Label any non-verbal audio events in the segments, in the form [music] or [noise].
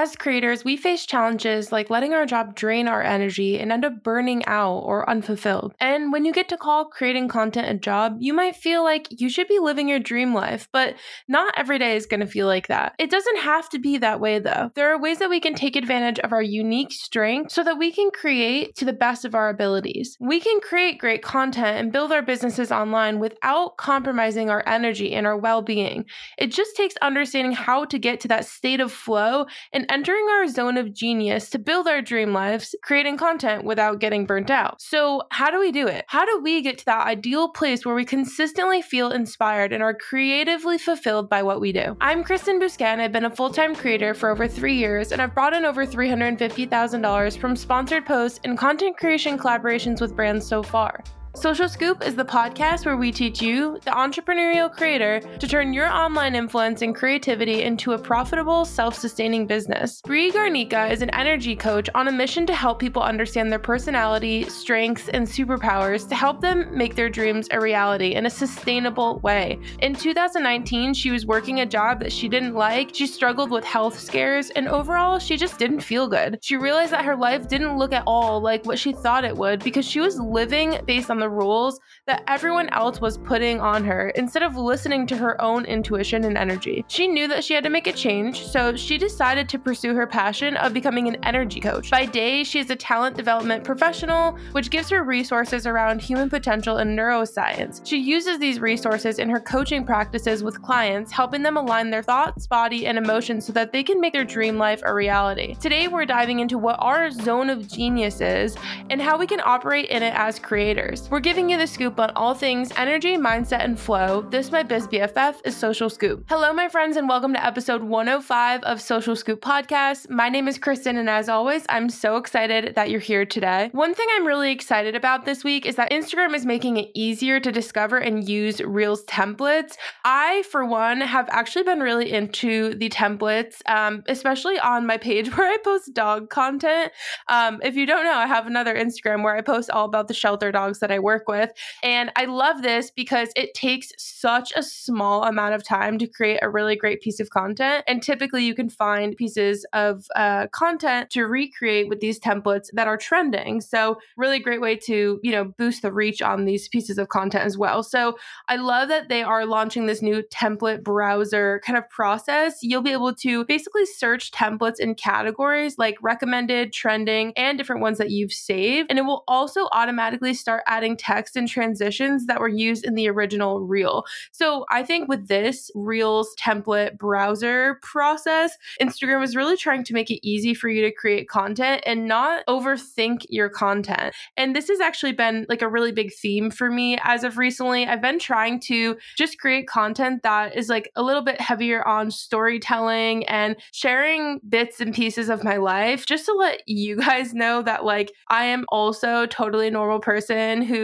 As creators, we face challenges like letting our job drain our energy and end up burning out or unfulfilled. And when you get to call creating content a job, you might feel like you should be living your dream life, but not every day is going to feel like that. It doesn't have to be that way though. There are ways that we can take advantage of our unique strengths so that we can create to the best of our abilities. We can create great content and build our businesses online without compromising our energy and our well being. It just takes understanding how to get to that state of flow and entering our zone of genius to build our dream lives, creating content without getting burnt out. So, how do we do it? How do we get to that ideal place where we consistently feel inspired and are creatively fulfilled by what we do? I'm Kristen Bousquet. I've been a full time creator for over three years, and I've brought in over $350,000 from sponsored posts and content creation collaborations with brands so far. Soulcial Scoop is the podcast where we teach you, the entrepreneurial creator, to turn your online influence and creativity into a profitable, self sustaining business. Bri Garnica is an energy coach on a mission to help people understand their personality, strengths, and superpowers to help them make their dreams a reality in a sustainable way. In 2019, she was working a job that she didn't like, she struggled with health scares, and overall, she just didn't feel good. She realized that her life didn't look at all like what she thought it would because she was living based on the rules that everyone else was putting on her instead of listening to her own intuition and energy. She knew that she had to make a change, so she decided to pursue her passion of becoming an energy coach. By day, she is a talent development professional, which gives her resources around human potential and neuroscience. She uses these resources in her coaching practices with clients, helping them align their thoughts, body, and emotions so that they can make their dream life a reality. Today, we're diving into what our zone of genius is and how we can operate in it as creators. We're giving you the scoop on all things energy, mindset, and flow. This, my biz BFF, is Soulcial Scoop. Hello, my friends, and welcome to episode 105 of Soulcial Scoop Podcast. My name is Kristen, and as always, I'm so excited that you're here today. One thing I'm really excited about this week is that Instagram is making it easier to discover and use Reels templates. I, for one, have actually been really into the templates, um, especially on my page [laughs] where I post dog content. Um, if you don't know, I have another Instagram where I post all about the shelter dogs that I work with. And I love this because it takes such a small amount of time to create a really great piece of content. And typically you can find pieces of uh, content to recreate with these templates that are trending. So really great way to, you know, boost the reach on these pieces of content as well. So I love that they are launching this new template browser kind of process. You'll be able to basically search templates in categories like recommended, trending, and different ones that you've saved. And it will also automatically start adding text and transitions that were used in the original reel. So I think with this Reels template browser process, Instagram is really trying to make it easy for you to create content and not overthink your content. And this has actually been like a really big theme for me as of recently. I've been trying to just create content that is like a little bit heavier on storytelling and sharing bits and pieces of my life just to let you guys know that like I am also totally normal person who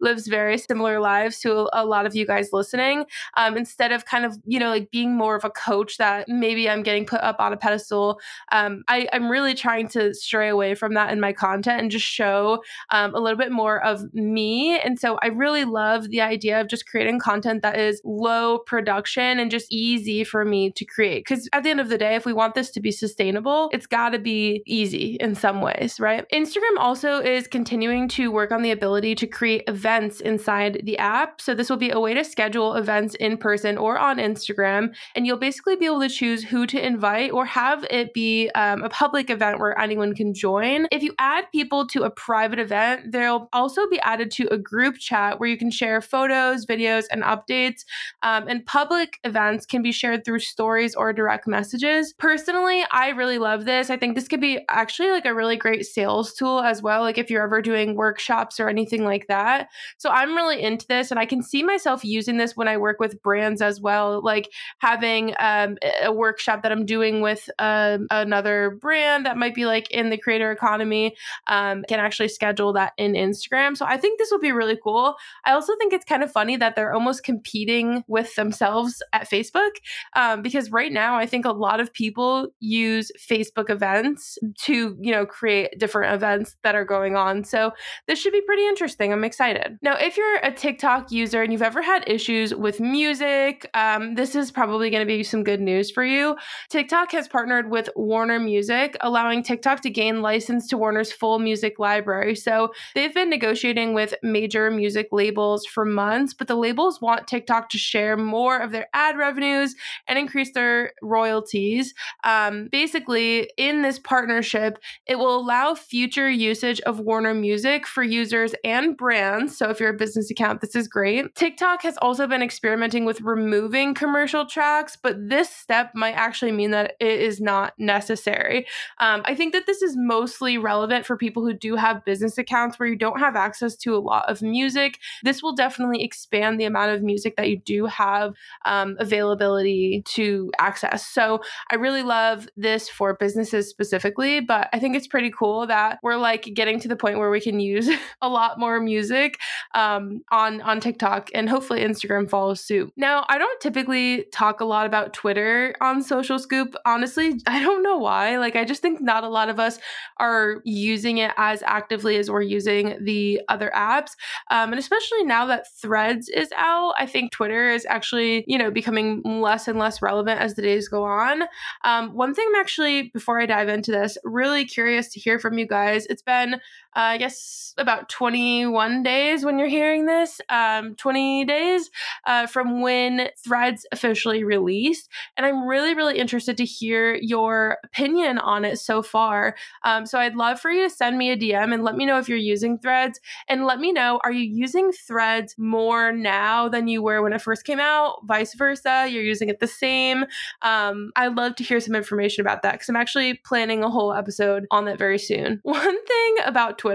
lives very similar lives to a lot of you guys listening. Um, instead of kind of, you know, like being more of a coach that maybe I'm getting put up on a pedestal, um, I, am really trying to stray away from that in my content and just show um, a little bit more of me. And so I really love the idea of just creating content that is low production and just easy for me to create. Because at the end of the day, if we want this to be sustainable, it's got to be easy in some ways, right? Instagram also is continuing to work on the ability to create events inside the app. So this will be a way to schedule events in person or on Instagram. And you'll basically be able to choose who to invite or have it be um, a public event where anyone can join. If you add people to a private event, they'll also be added to a group chat where you can share photos, videos, and updates. Um, and public events can be shared through stories or direct messages. Personally, I really love this. I think this could be actually like a really great sales tool as well. Like if you're ever doing workshops or anything like that that. So I'm really into this and I can see myself using this when I work with brands as well, like having um, a workshop that I'm doing with um, another brand that might be like in the creator economy, um, can actually schedule that in Instagram. So I think this will be really cool. I also think it's kind of funny that they're almost competing with themselves at Facebook um, because right now I think a lot of people use Facebook events to, you know, create different events that are going on. So this should be pretty interesting. Thing. I'm excited. Now, if you're a TikTok user and you've ever had issues with music, um, this is probably going to be some good news for you. TikTok has partnered with Warner Music, allowing TikTok to gain license to Warner's full music library. So they've been negotiating with major music labels for months, but the labels want TikTok to share more of their ad revenues and increase their royalties. Um, basically, in this partnership, it will allow future usage of Warner Music for users and brands. So if you're a business account, this is great. TikTok has also been experimenting with removing commercial tracks, but this step might actually mean that it is not necessary. Um, I think that this is mostly relevant for people who do have business accounts where you don't have access to a lot of music. This will definitely expand the amount of music that you do have um, availability to access. So I really love this for businesses specifically, but I think it's pretty cool that we're like getting to the point where we can use [laughs] a lot more music um, on on TikTok and hopefully Instagram follows suit. Now, I don't typically talk a lot about Twitter on Soulcial Scoop. Honestly, I don't know why. Like I just think not a lot of us are using it as actively as we're using the other apps. Um, and especially now that Threads is out, I think Twitter is actually, you know, becoming less and less relevant as the days go on. Um, one thing I'm actually, before I dive into this, really curious to hear from you guys. It's been, I guess, about 21 days when you're hearing this, um, 20 days uh, from when Threads officially released. And I'm really, really interested to hear your opinion on it so far. Um, so I'd love for you to send me a DM and let me know if you're using Threads. And let me know are you using Threads more now than you were when it first came out? Vice versa, you're using it the same. Um, I'd love to hear some information about that because I'm actually planning a whole episode on that very soon. [laughs] One thing about Twitter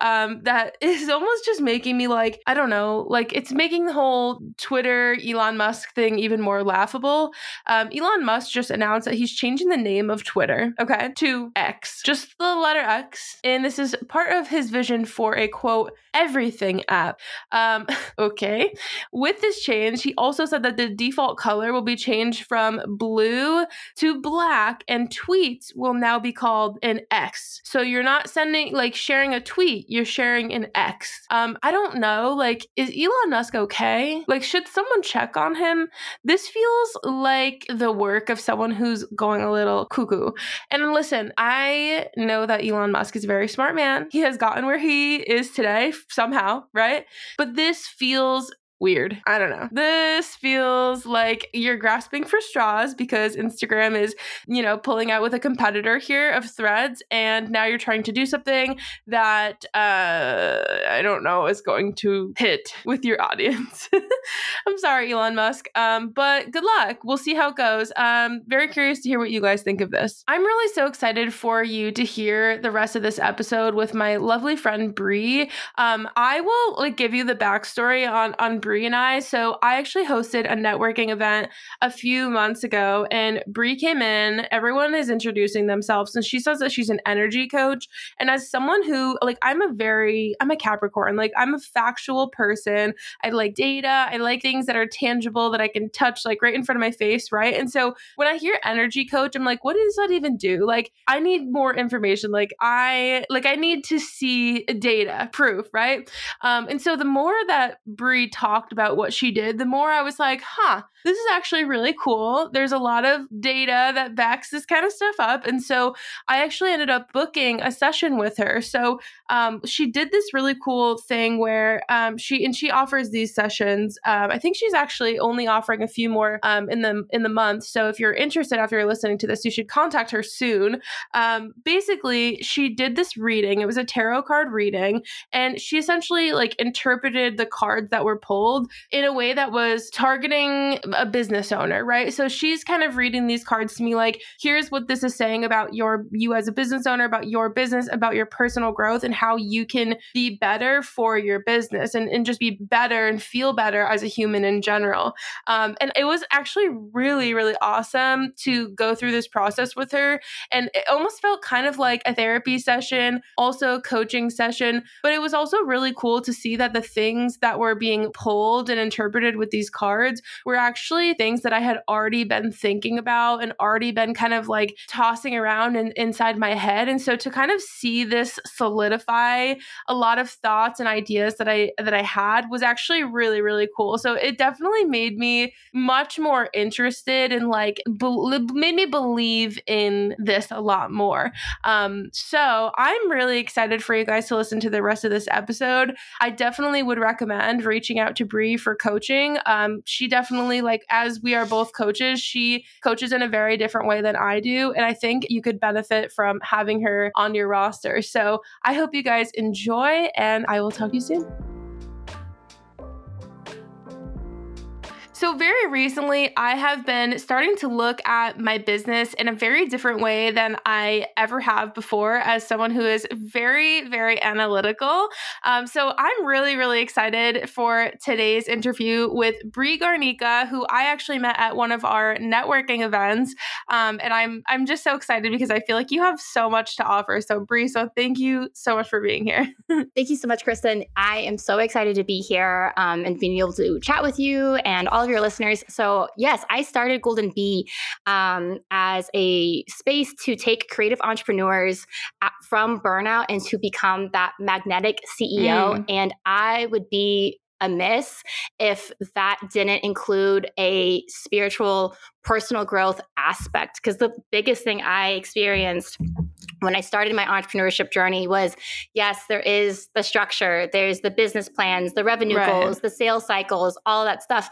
um, that [laughs] is almost just making me like, I don't know, like it's making the whole Twitter Elon Musk thing even more laughable. Um, Elon Musk just announced that he's changing the name of Twitter, okay, to X, just the letter X. And this is part of his vision for a quote, everything app. Um, [laughs] okay. With this change, he also said that the default color will be changed from blue to black, and tweets will now be called an X. So you're not sending, like, a tweet, you're sharing an X. Um, I don't know. Like, is Elon Musk okay? Like, should someone check on him? This feels like the work of someone who's going a little cuckoo. And listen, I know that Elon Musk is a very smart man. He has gotten where he is today somehow, right? But this feels weird. I don't know. This feels like you're grasping for straws because Instagram is, you know, pulling out with a competitor here of threads. And now you're trying to do something that uh, I don't know is going to hit with your audience. [laughs] I'm sorry, Elon Musk. Um, but good luck. We'll see how it goes. Um, very curious to hear what you guys think of this. I'm really so excited for you to hear the rest of this episode with my lovely friend Bri. Um, I will like give you the backstory on on Bri And I. So I actually hosted a networking event a few months ago, and Bri came in. Everyone is introducing themselves, and she says that she's an energy coach. And as someone who, like, I'm a very, I'm a Capricorn. Like, I'm a factual person. I like data. I like things that are tangible that I can touch, like, right in front of my face, right? And so when I hear energy coach, I'm like, what does that even do? Like, I need more information. Like, I like, I need to see data, proof, right? Um, and so the more that Bri talks talked about what she did, the more I was like, huh, this is actually really cool. There's a lot of data that backs this kind of stuff up. And so I actually ended up booking a session with her. So um, she did this really cool thing where um, she and she offers these sessions. Um, I think she's actually only offering a few more um, in the in the month. So if you're interested after you're listening to this, you should contact her soon. Um, basically, she did this reading. It was a tarot card reading, and she essentially like interpreted the cards that were pulled in a way that was targeting a business owner, right? So she's kind of reading these cards to me like, here's what this is saying about your you as a business owner, about your business, about your personal growth and how you can be better for your business and, and just be better and feel better as a human in general. Um, and it was actually really, really awesome to go through this process with her. And it almost felt kind of like a therapy session, also a coaching session, but it was also really cool to see that the things that were being pulled and interpreted with these cards were actually things that I had already been thinking about and already been kind of like tossing around in, inside my head. And so to kind of see this solidify a lot of thoughts and ideas that I that I had was actually really really cool. So it definitely made me much more interested and like be- made me believe in this a lot more. Um, so I'm really excited for you guys to listen to the rest of this episode. I definitely would recommend reaching out to Bri for coaching. Um, she definitely like as we are both coaches, she coaches in a very different way than I do, and I think you could benefit from having her on your roster. So I hope you guys enjoy, and I will talk to you soon. So, very recently, I have been starting to look at my business in a very different way than I ever have before, as someone who is very, very analytical. Um, so, I'm really, really excited for today's interview with Bri Garnica, who I actually met at one of our networking events. Um, and I'm I'm just so excited because I feel like you have so much to offer. So, Bri, so thank you so much for being here. [laughs] thank you so much, Kristen. I am so excited to be here um, and being able to chat with you and all of your listeners. So, yes, I started Golden Bee um, as a space to take creative entrepreneurs at, from burnout and to become that magnetic CEO. Mm. And I would be amiss if that didn't include a spiritual personal growth aspect because the biggest thing i experienced when I started my entrepreneurship journey was yes, there is the structure, there's the business plans, the revenue right. goals, the sales cycles, all that stuff.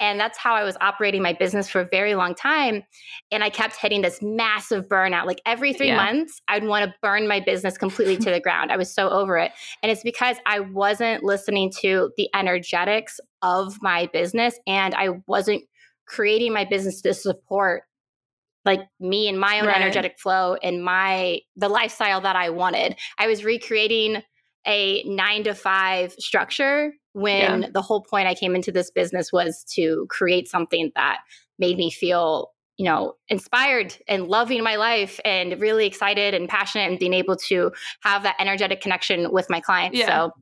And that's how I was operating my business for a very long time. And I kept hitting this massive burnout. Like every three yeah. months, I'd want to burn my business completely to the ground. I was so over it. And it's because I wasn't listening to the energetics of my business and I wasn't creating my business to support like me and my own right. energetic flow and my the lifestyle that I wanted. I was recreating a 9 to 5 structure when yeah. the whole point I came into this business was to create something that made me feel, you know, inspired and loving my life and really excited and passionate and being able to have that energetic connection with my clients. Yeah. So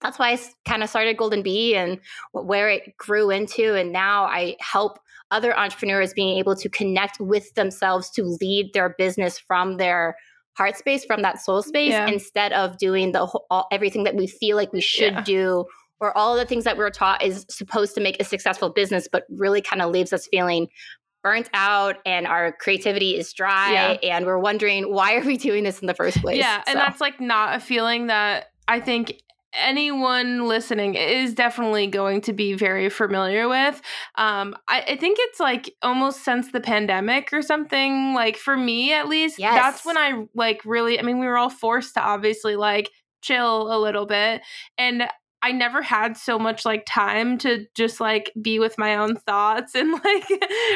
that's why I kind of started Golden Bee and where it grew into. And now I help other entrepreneurs being able to connect with themselves to lead their business from their heart space, from that soul space, yeah. instead of doing the whole, all, everything that we feel like we should yeah. do or all the things that we are taught is supposed to make a successful business, but really kind of leaves us feeling burnt out and our creativity is dry yeah. and we're wondering why are we doing this in the first place yeah and so. that's like not a feeling that i think anyone listening is definitely going to be very familiar with. Um, I, I, think it's like almost since the pandemic or something. Like for me, at least, yes. that's when I like really. I mean, we were all forced to obviously like chill a little bit, and I never had so much like time to just like be with my own thoughts [laughs] and like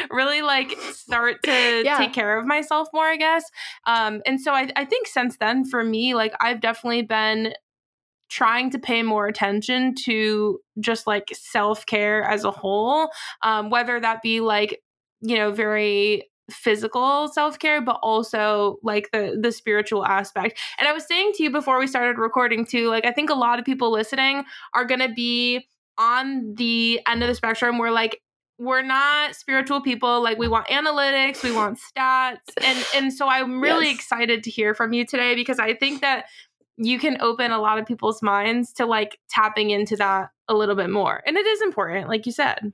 really like start to [laughs] yeah. take care of myself more, I guess. Um, and so I, I think since then for me, like I've definitely been trying to pay more attention to just like self care as a whole, um, whether that be like, you know, very physical self-care but also like the the spiritual aspect and i was saying to you before we started recording too like i think a lot of people listening are going to be on the end of the spectrum where like we're not spiritual people like we want analytics we want stats and and so i'm really yes. excited to hear from you today because i think that you can open a lot of people's minds to like tapping into that a little bit more. And it is important, like you said.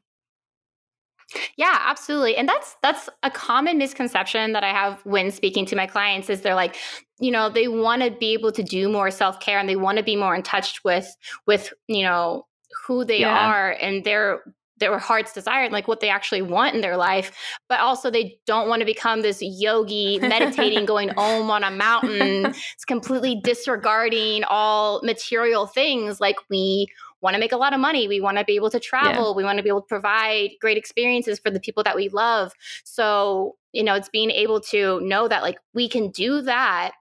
Yeah, absolutely. And that's that's a common misconception that I have when speaking to my clients is they're like, you know, they want to be able to do more self-care and they want to be more in touch with with, you know, who they yeah. are and their their heart's desire and like what they actually want in their life but also they don't want to become this yogi meditating [laughs] going om on a mountain [laughs] it's completely disregarding all material things like we want to make a lot of money we want to be able to travel yeah. we want to be able to provide great experiences for the people that we love so you know it's being able to know that like we can do that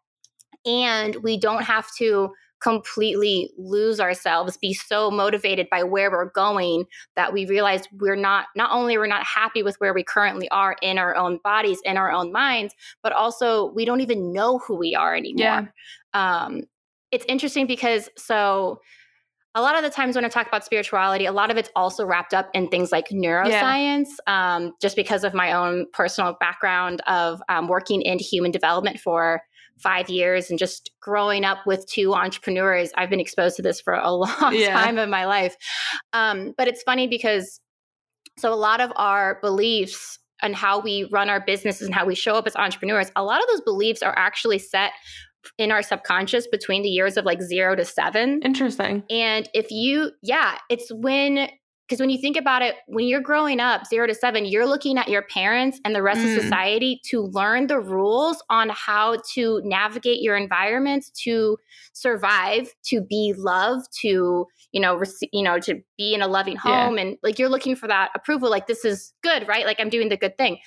and we don't have to completely lose ourselves be so motivated by where we're going that we realize we're not not only we're not happy with where we currently are in our own bodies in our own minds but also we don't even know who we are anymore yeah. um it's interesting because so a lot of the times when I talk about spirituality, a lot of it's also wrapped up in things like neuroscience, yeah. um, just because of my own personal background of um, working in human development for five years and just growing up with two entrepreneurs. I've been exposed to this for a [laughs] long yeah. time in my life. Um, but it's funny because so a lot of our beliefs and how we run our businesses and how we show up as entrepreneurs, a lot of those beliefs are actually set in our subconscious between the years of like zero to seven. Interesting. And if you, yeah, it's when because when you think about it, when you're growing up, zero to seven, you're looking at your parents and the rest mm. of society to learn the rules on how to navigate your environments to survive, to be loved, to you know, rec- you know, to be in a loving home, yeah. and like you're looking for that approval. Like this is good, right? Like I'm doing the good thing.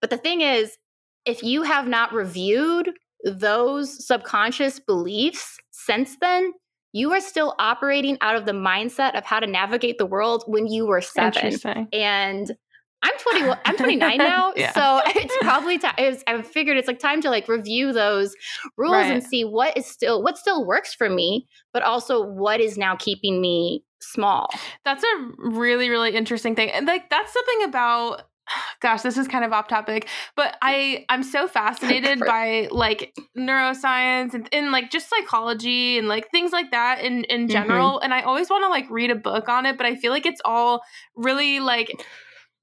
But the thing is, if you have not reviewed those subconscious beliefs since then, you are still operating out of the mindset of how to navigate the world when you were seven. And I'm 21, I'm [laughs] 29 now. yeah. So [laughs] it's probably time. I've figured it's like time to like review those rules right. and see what is still, what still works for me, but also what is now keeping me small. That's a really, really interesting thing. And like, that's something about [sighs] gosh this is kind of off topic but i i'm so [laughs] fascinated by like neuroscience and, and like just psychology and like things like that in in mm-hmm. general mm-hmm. and i always want to like read a book on it but i feel like it's all really like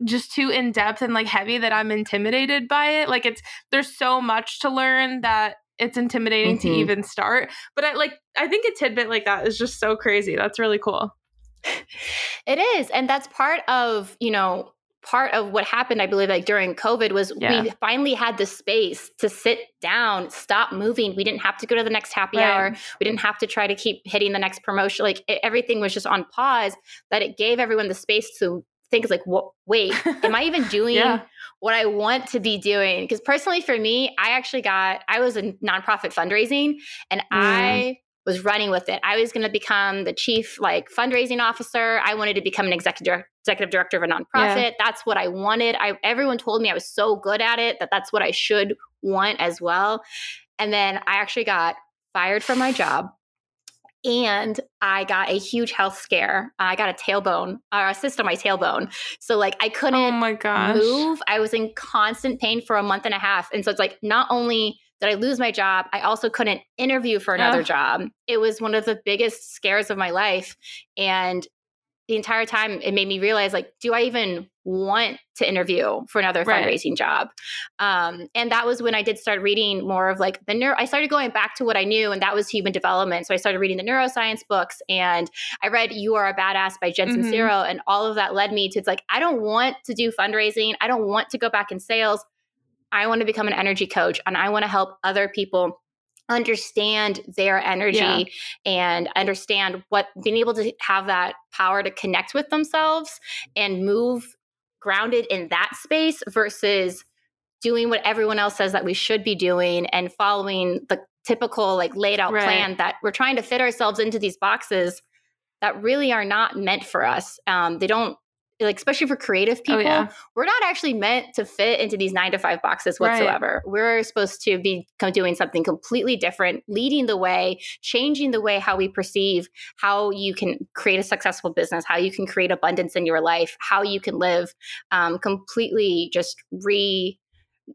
just too in depth and like heavy that i'm intimidated by it like it's there's so much to learn that it's intimidating mm-hmm. to even start but i like i think a tidbit like that is just so crazy that's really cool [laughs] it is and that's part of you know part of what happened, I believe, like during COVID, was yeah. we finally had the space to sit down, stop moving. We didn't have to go to the next happy right. hour. We didn't have to try to keep hitting the next promotion. Like it, everything was just on pause. That it gave everyone the space to think, like, wait, am I even [laughs] doing yeah. what I want to be doing? Because personally, for me, I actually got, I was a nonprofit fundraising, and mm. I was running with it. I was going to become the chief like fundraising officer. I wanted to become an executive executive director of a nonprofit. Yeah. That's what I wanted. I everyone told me I was so good at it that that's what I should want as well. And then I actually got fired from my job and I got a huge health scare. I got a tailbone, or a cyst on my tailbone. So like I couldn't oh my gosh. move. I was in constant pain for a month and a half. And so it's like not only did I lose my job, I also couldn't interview for another job. It was one of the biggest scares of my life. And the entire time it made me realize like do i even want to interview for another right. fundraising job um, and that was when i did start reading more of like the neuro i started going back to what i knew and that was human development so i started reading the neuroscience books and i read you are a badass by jen mm-hmm. sincero and all of that led me to it's like i don't want to do fundraising i don't want to go back in sales i want to become an energy coach and i want to help other people understand their energy yeah. and understand what being able to have that power to connect with themselves and move grounded in that space versus doing what everyone else says that we should be doing and following the typical like laid out right. plan that we're trying to fit ourselves into these boxes that really are not meant for us um, they don't like especially for creative people, oh, yeah. we're not actually meant to fit into these nine to five boxes whatsoever. Right. We're supposed to be doing something completely different, leading the way, changing the way how we perceive how you can create a successful business, how you can create abundance in your life, how you can live um, completely just re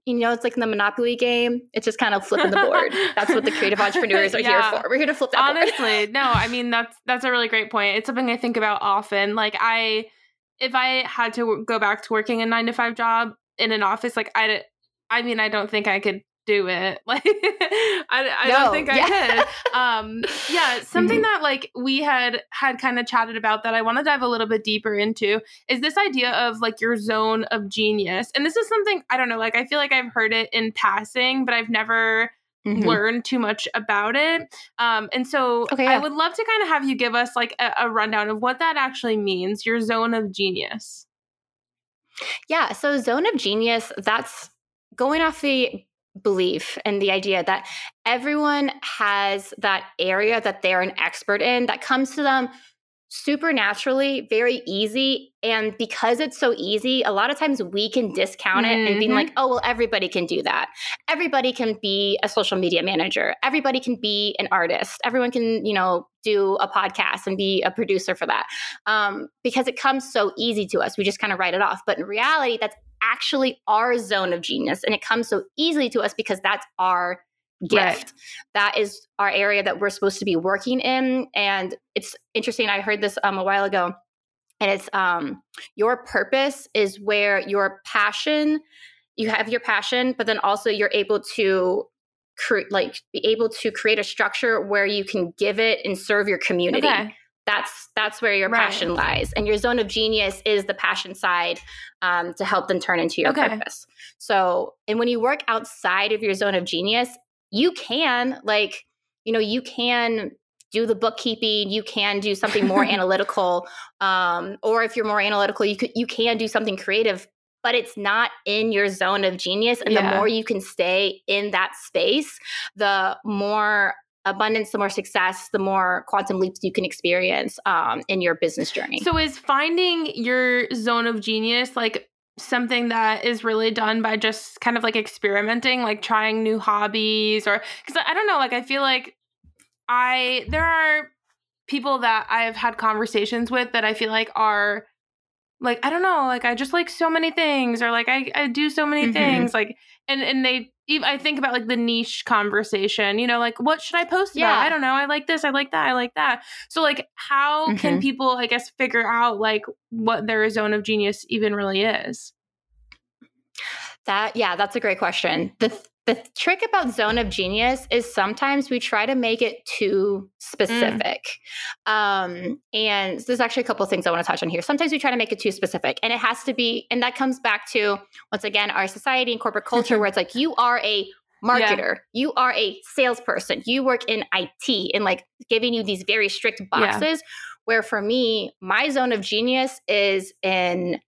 you know, it's like in the Monopoly game. It's just kind of flipping the board. that's what the creative entrepreneurs are [laughs] yeah. here for. We're here to flip that Honestly, no, I mean that's that's a really great point. It's something I think about often. Like I if I had to go back to working a nine to five job in an office, like I, I mean, I don't think I could do it. [laughs] Like, I, I no, don't think I yeah. could. [laughs] Um, yeah, something mm-hmm. that like we had had kind of chatted about that I want to dive a little bit deeper into is this idea of like your zone of genius. And this is something I don't know. Like, I feel like I've heard it in passing, but I've never mm-hmm. learn too much about it. Um, and so okay, yeah. I would love to kind of have you give us like a, a rundown of what that actually means, your zone of genius. Yeah. So, zone of genius, that's going off the belief and the idea that everyone has that area that they're an expert in that comes to them supernaturally very easy and because it's so easy a lot of times we can discount it mm-hmm. and being like oh well everybody can do that. Everybody can be a social media manager. Everybody can be an artist. Everyone can you know do a podcast and be a producer for that. Um, because it comes so easy to us we just kind of write it off. But in reality that's actually our zone of genius and it comes so easily to us because that's our gift. Right. That is our area that we're supposed to be working in. And it's interesting. I heard this um, a while ago, and it's um, your purpose is where your passion, you have your passion, but then also you're able to create, like, be able to create a structure where you can give it and serve your community. Okay. That's that's where your right. passion lies, and your zone of genius is the passion side um, to help them turn into your okay. purpose. So, and when you work outside of your zone of genius, you can like you know you can do the bookkeeping you can do something more [laughs] analytical um, or if you're more analytical you could you can do something creative but it's not in your zone of genius and yeah. the more you can stay in that space the more abundance the more success the more quantum leaps you can experience um, in your business journey so is finding your zone of genius like something that is really done by just kind of like experimenting, like trying new hobbies or because I don't know, like I feel like I there are people that I've had conversations with that I feel like are like I don't know, like I just like so many things or like I I do so many mm-hmm. things like and and they I think about like the niche conversation, you know, like what should I post yeah. about? I don't know. I like this, I like that, I like that. So like how mm-hmm. can people I guess figure out like what their zone of genius even really is? That yeah, that's a great question. The the trick about zone of genius is sometimes we try to make it too specific. Mm. Um, and there's actually a couple of things I want to touch on here. Sometimes we try to make it too specific, and it has to be, and that comes back to once again our society and corporate culture, [laughs] where it's like you are a marketer, yeah. you are a salesperson, you work in IT, and like giving you these very strict boxes. Yeah. Where for me, my zone of genius is in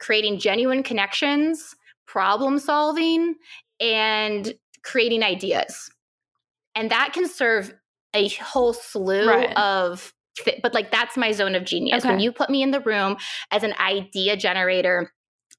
creating genuine connections, problem solving, and creating ideas. And that can serve a whole slew right. of but like that's my zone of genius. Okay. When you put me in the room as an idea generator,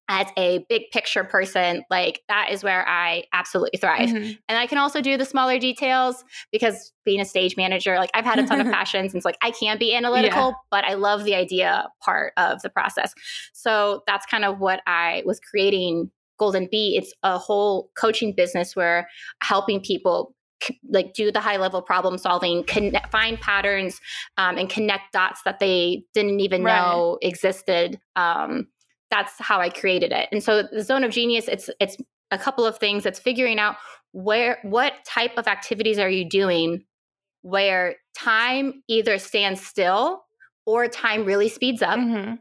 as a big picture person, like that is where I absolutely thrive. Mm-hmm. And I can also do the smaller details because being a stage manager, like I've had a ton of [laughs] passions and it's like I can be analytical, yeah. but I love the idea part of the process. So that's kind of what I was creating Golden Bee, it's a whole coaching business where helping people like do the high level problem solving, connect, find patterns, um, and connect dots that they didn't even right. know existed. Um, that's how I created it. And so the zone of genius, it's it's a couple of things. It's figuring out where what type of activities are you doing where time either stands still or time really speeds up. Mm-hmm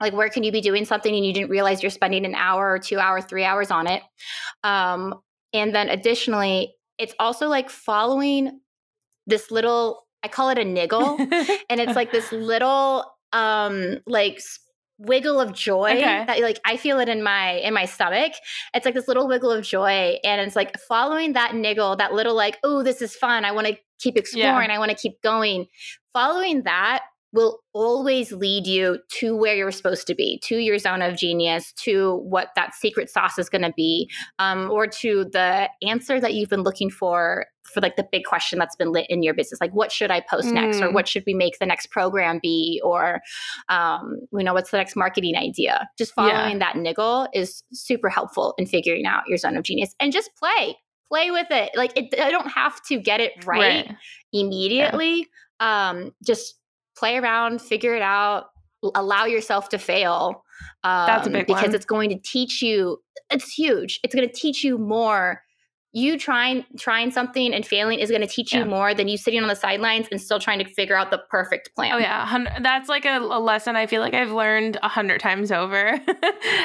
like where can you be doing something and you didn't realize you're spending an hour or two hours three hours on it um, and then additionally it's also like following this little i call it a niggle [laughs] and it's like this little um like wiggle of joy okay. that like I feel it in my in my stomach. It's like this little wiggle of joy and it's like following that niggle, that little like, oh, this is fun. I want to keep exploring. Yeah. I want to keep going. Following that will always lead you to where you're supposed to be, to your zone of genius, to what that secret sauce is going to be, um, or to the answer that you've been looking for for like the big question that's been lit in your business like what should i post mm. next or mm. what should we make the next program be or um, you know what's the next marketing idea just following yeah. that niggle is super helpful in figuring out your zone of genius and just play play with it like it, i don't have to get it right, right. immediately yeah. um, just play around, figure it out, allow yourself to fail. Um, That's a um, big because one. it's going to teach you. It's huge. It's going to teach you more. You trying trying something and failing is going to teach yeah. you more than you sitting on the sidelines and still trying to figure out the perfect plan. Oh yeah, that's like a, a lesson I feel like I've learned a hundred times over [laughs]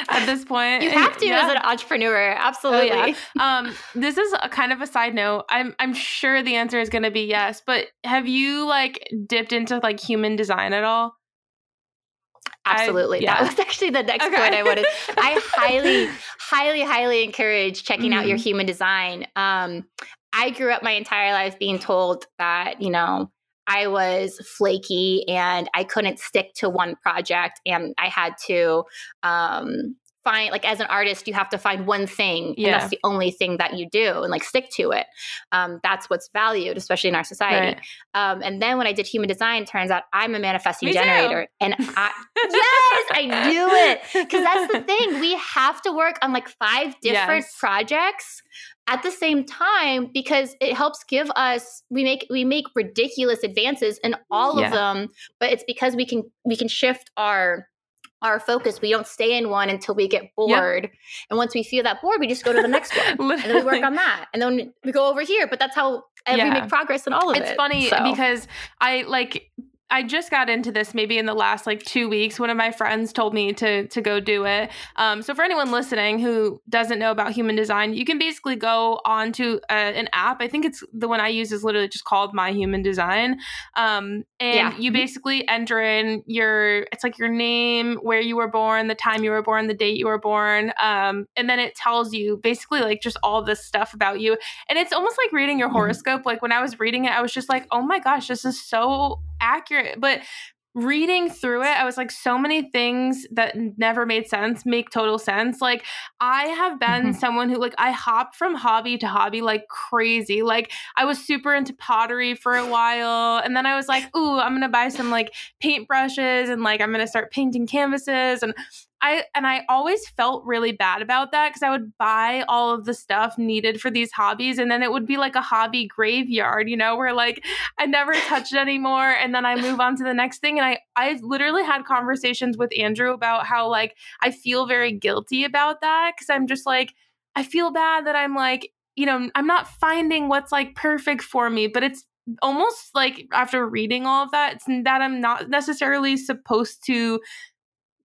at this point. You have to yeah. as an entrepreneur, absolutely. Oh, yeah. um, this is a kind of a side note. I'm I'm sure the answer is going to be yes, but have you like dipped into like human design at all? Absolutely. I, yeah. That was actually the next okay. point I wanted. [laughs] I highly, highly, highly encourage checking mm-hmm. out your mm-hmm. human design. Um, I grew up my entire life being told that, you know, I was flaky and I couldn't stick to one project and I had to um, find like as an artist you have to find one thing yeah. and that's the only thing that you do and like stick to it um, that's what's valued especially in our society right. um, and then when i did human design turns out i'm a manifesting Me generator too. and i [laughs] yes i knew it because that's the [laughs] thing we have to work on like five different yes. projects at the same time because it helps give us we make we make ridiculous advances in all yeah. of them but it's because we can we can shift our our focus. We don't stay in one until we get bored. Yep. And once we feel that bored, we just go to the next one. [laughs] and then we work on that. And then we go over here. But that's how yeah. we make progress in all of it's it. It's funny so. because I like I just got into this maybe in the last like two weeks. One of my friends told me to to go do it. Um, so for anyone listening who doesn't know about human design, you can basically go onto a, an app. I think it's the one I use is literally just called My Human Design, um, and yeah. you basically enter in your it's like your name, where you were born, the time you were born, the date you were born, um, and then it tells you basically like just all this stuff about you. And it's almost like reading your mm-hmm. horoscope. Like when I was reading it, I was just like, oh my gosh, this is so accurate. But reading through it, I was like, so many things that never made sense make total sense. Like, I have been mm-hmm. someone who, like, I hop from hobby to hobby like crazy. Like, I was super into pottery for a while. And then I was like, ooh, I'm going to buy some like paintbrushes and like I'm going to start painting canvases. And I and I always felt really bad about that because I would buy all of the stuff needed for these hobbies and then it would be like a hobby graveyard, you know, where like I never touched it anymore and then I move on to the next thing and I I literally had conversations with Andrew about how like I feel very guilty about that cuz I'm just like I feel bad that I'm like, you know, I'm not finding what's like perfect for me, but it's almost like after reading all of that, it's that I'm not necessarily supposed to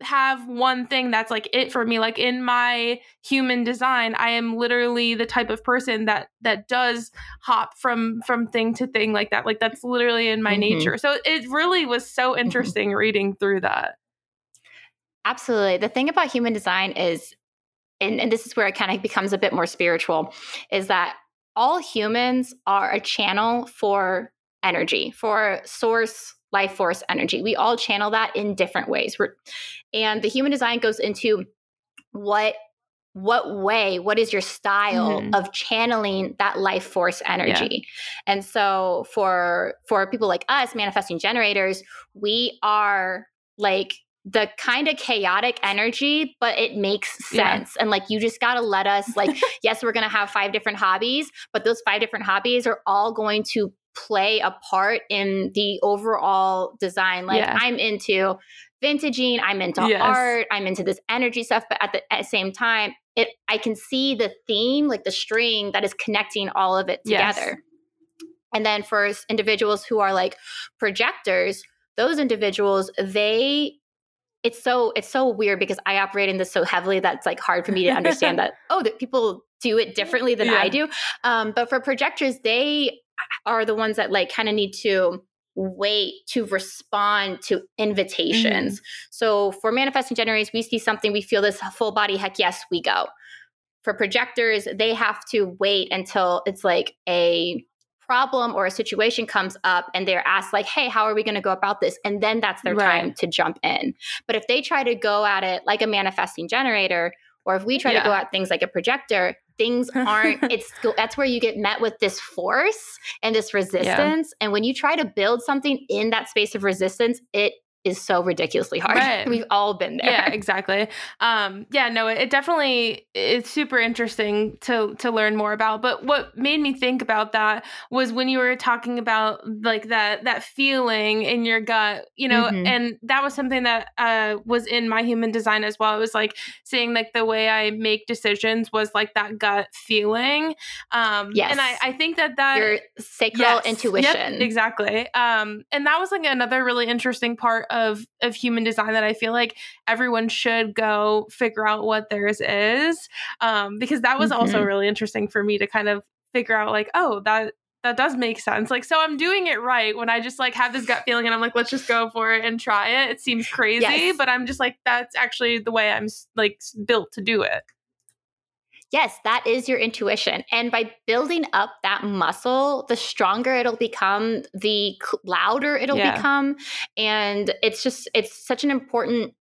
have one thing that's like it for me like in my human design i am literally the type of person that that does hop from from thing to thing like that like that's literally in my mm-hmm. nature so it really was so mm-hmm. interesting mm-hmm. reading through that absolutely the thing about human design is and, and this is where it kind of becomes a bit more spiritual is that all humans are a channel for energy for source life force energy. We all channel that in different ways. We're, and the human design goes into what what way what is your style mm-hmm. of channeling that life force energy yeah. and so for for people like us manifesting generators we are like the kind of chaotic energy, but it makes sense. Yeah. And like, you just got to let us, like, [laughs] yes, we're going to have five different hobbies, but those five different hobbies are all going to play a part in the overall design. Like yeah. I'm into vintaging, I'm into yes. art, I'm into this energy stuff, but at the, at the same time, it I can see the theme, like the string that is connecting all of it together. Yes. And then for individuals who are like projectors, those individuals, they it's so it's so weird because I operate in this so heavily that's like hard for me to understand [laughs] that oh that people do it differently than yeah. I do. Um, but for projectors, they are the ones that like kind of need to wait to respond to invitations. Mm. So for manifesting generators, we see something, we feel this full body heck yes, we go. For projectors, they have to wait until it's like a problem or a situation comes up and they're asked like hey how are we going to go about this and then that's their right. time to jump in but if they try to go at it like a manifesting generator or if we try yeah. to go at things like a projector things [laughs] aren't it's that's where you get met with this force and this resistance yeah. and when you try to build something in that space of resistance it is so ridiculously hard. Right. [laughs] We've all been there. Yeah, exactly. Um, yeah, no, it, it definitely it's super interesting to to learn more about. But what made me think about that was when you were talking about like that that feeling in your gut, you know, mm-hmm. and that was something that uh, was in my human design as well. It was like saying like the way I make decisions was like that gut feeling. Um, yes, and I I think that that your sacral yes, intuition, yep, exactly. Um, and that was like another really interesting part of of human design that I feel like everyone should go figure out what theirs is um, because that was mm-hmm. also really interesting for me to kind of figure out like oh that that does make sense like so i'm doing it right when i just like have this gut feeling and i'm like let's just go for it and try it it seems crazy yes. but i'm just like that's actually the way i'm like built to do it yes, that is your intuition. And by building up that muscle, the stronger it'll become, the louder it'll yeah. become. And it's just, it's such an important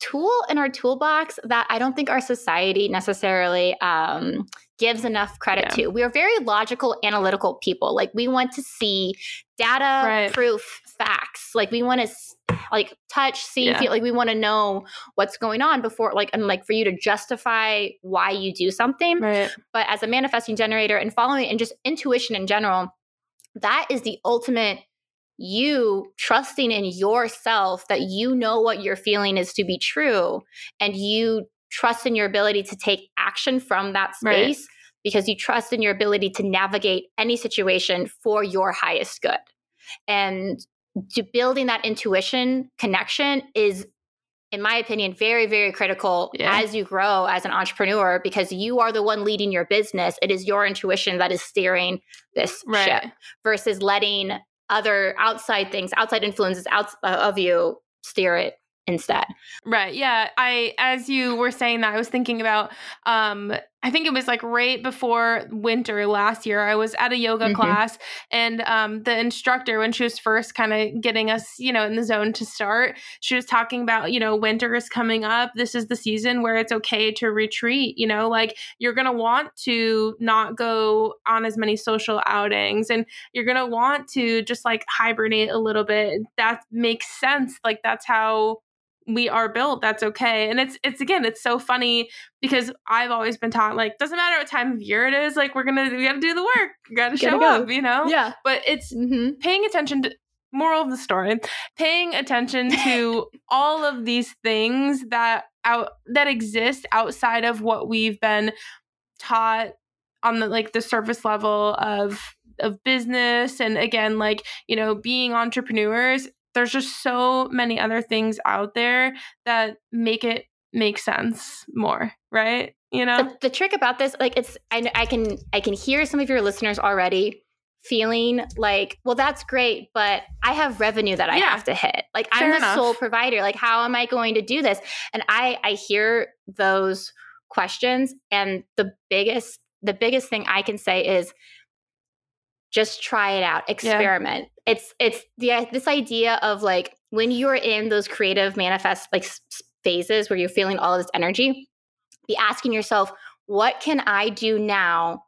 tool in our toolbox that I don't think our society necessarily um, gives enough credit yeah. to. We are very logical, analytical people. Like we want to see data, right. proof, facts. Like we want to like touch, see, yeah. feel like we want to know what's going on before like and like for you to justify why you do something. Right. But as a manifesting generator and following and just intuition in general, that is the ultimate you trusting in yourself that you know what you're feeling is to be true and you trust in your ability to take action from that space right. because you trust in your ability to navigate any situation for your highest good. And building that intuition connection is in my opinion very very critical yeah. as you grow as an entrepreneur because you are the one leading your business it is your intuition that is steering this right. ship versus letting other outside things outside influences out of you steer it instead. Right. Yeah. I as you were saying that I was thinking about um I think it was like right before winter last year. I was at a yoga mm-hmm. class and um the instructor when she was first kind of getting us, you know, in the zone to start, she was talking about, you know, winter is coming up. This is the season where it's okay to retreat, you know, like you're going to want to not go on as many social outings and you're going to want to just like hibernate a little bit. That makes sense. Like that's how we are built that's okay and it's it's again it's so funny because i've always been taught like doesn't matter what time of year it is like we're gonna we gotta do the work we gotta show go. up you know yeah but it's mm-hmm. paying attention to moral of the story paying attention to [laughs] all of these things that out that exist outside of what we've been taught on the like the surface level of of business and again like you know being entrepreneurs there's just so many other things out there that make it make sense more, right? You know, the, the trick about this, like, it's I, I can I can hear some of your listeners already feeling like, well, that's great, but I have revenue that I yeah. have to hit. Like, Fair I'm the enough. sole provider. Like, how am I going to do this? And I I hear those questions, and the biggest the biggest thing I can say is just try it out experiment yeah. it's it's the this idea of like when you're in those creative manifest like phases where you're feeling all of this energy be asking yourself what can i do now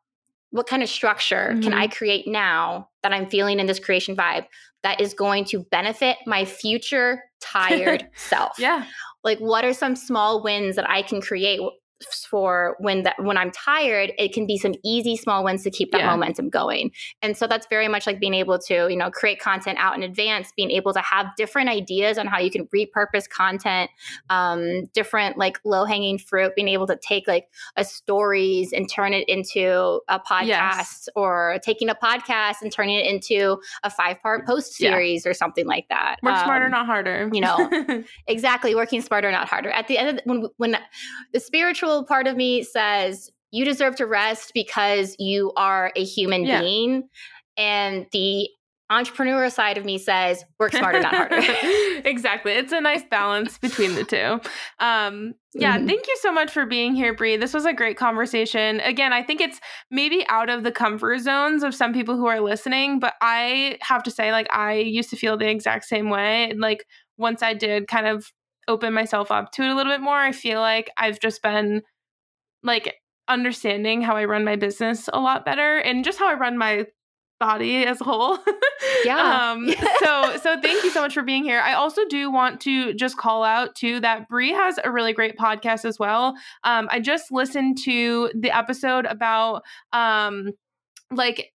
what kind of structure mm-hmm. can i create now that i'm feeling in this creation vibe that is going to benefit my future tired [laughs] self yeah like what are some small wins that i can create for when that when I'm tired, it can be some easy small wins to keep that yeah. momentum going. And so that's very much like being able to, you know, create content out in advance, being able to have different ideas on how you can repurpose content, um, different like low hanging fruit, being able to take like a stories and turn it into a podcast yes. or taking a podcast and turning it into a five part post series yeah. or something like that. Work um, smarter, not harder. You know, [laughs] exactly. Working smarter, not harder. At the end of the, when, when the spiritual spiritual part of me says you deserve to rest because you are a human yeah. being. And the entrepreneur side of me says work smarter not harder [laughs] exactly it's a nice balance between the two um yeah mm-hmm. thank you so much for being here Bri this was a great conversation again i think it's maybe out of the comfort zones of some people who are listening but i have to say like i used to feel the exact same way and like once i did kind of open myself up to it a little bit more, I feel like I've just been like understanding how I run my business a lot better and just how I run my body as a whole. [laughs] Yeah. um, [laughs] so so thank you so much for being here. I also do want to just call out too that Bri has a really great podcast as well. Um, I just listened to the episode about um like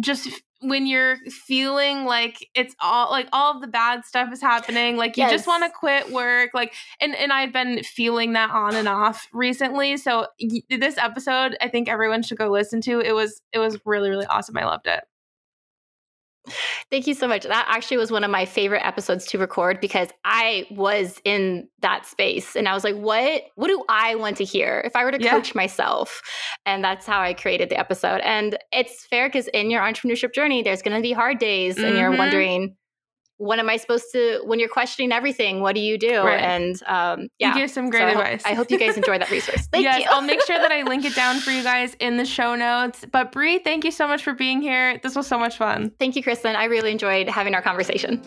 just when you're feeling like it's all like all of the bad stuff is happening like you yes. just want to quit work like and and I've been feeling that on and off recently so y- this episode I think everyone should go listen to it was it was really really awesome I loved it Thank you so much. That actually was one of my favorite episodes to record because I was in that space and I was like, what what do I want to hear if I were to yeah. coach myself? And that's how I created the episode. And it's fair because in your entrepreneurship journey, there's gonna be hard days mm-hmm. and you're mm-hmm. wondering, what am I supposed to, when you're questioning everything, what do you do? Right. And um, yeah. You give some great So I hope- advice. I hope you guys enjoy that resource. [laughs] Thank yes, you. I'll make sure that I link it down for you [laughs] guys in the show notes. But Bri, thank you so much for being here. This was so much fun. Thank you, Kristen. I really enjoyed having our conversation.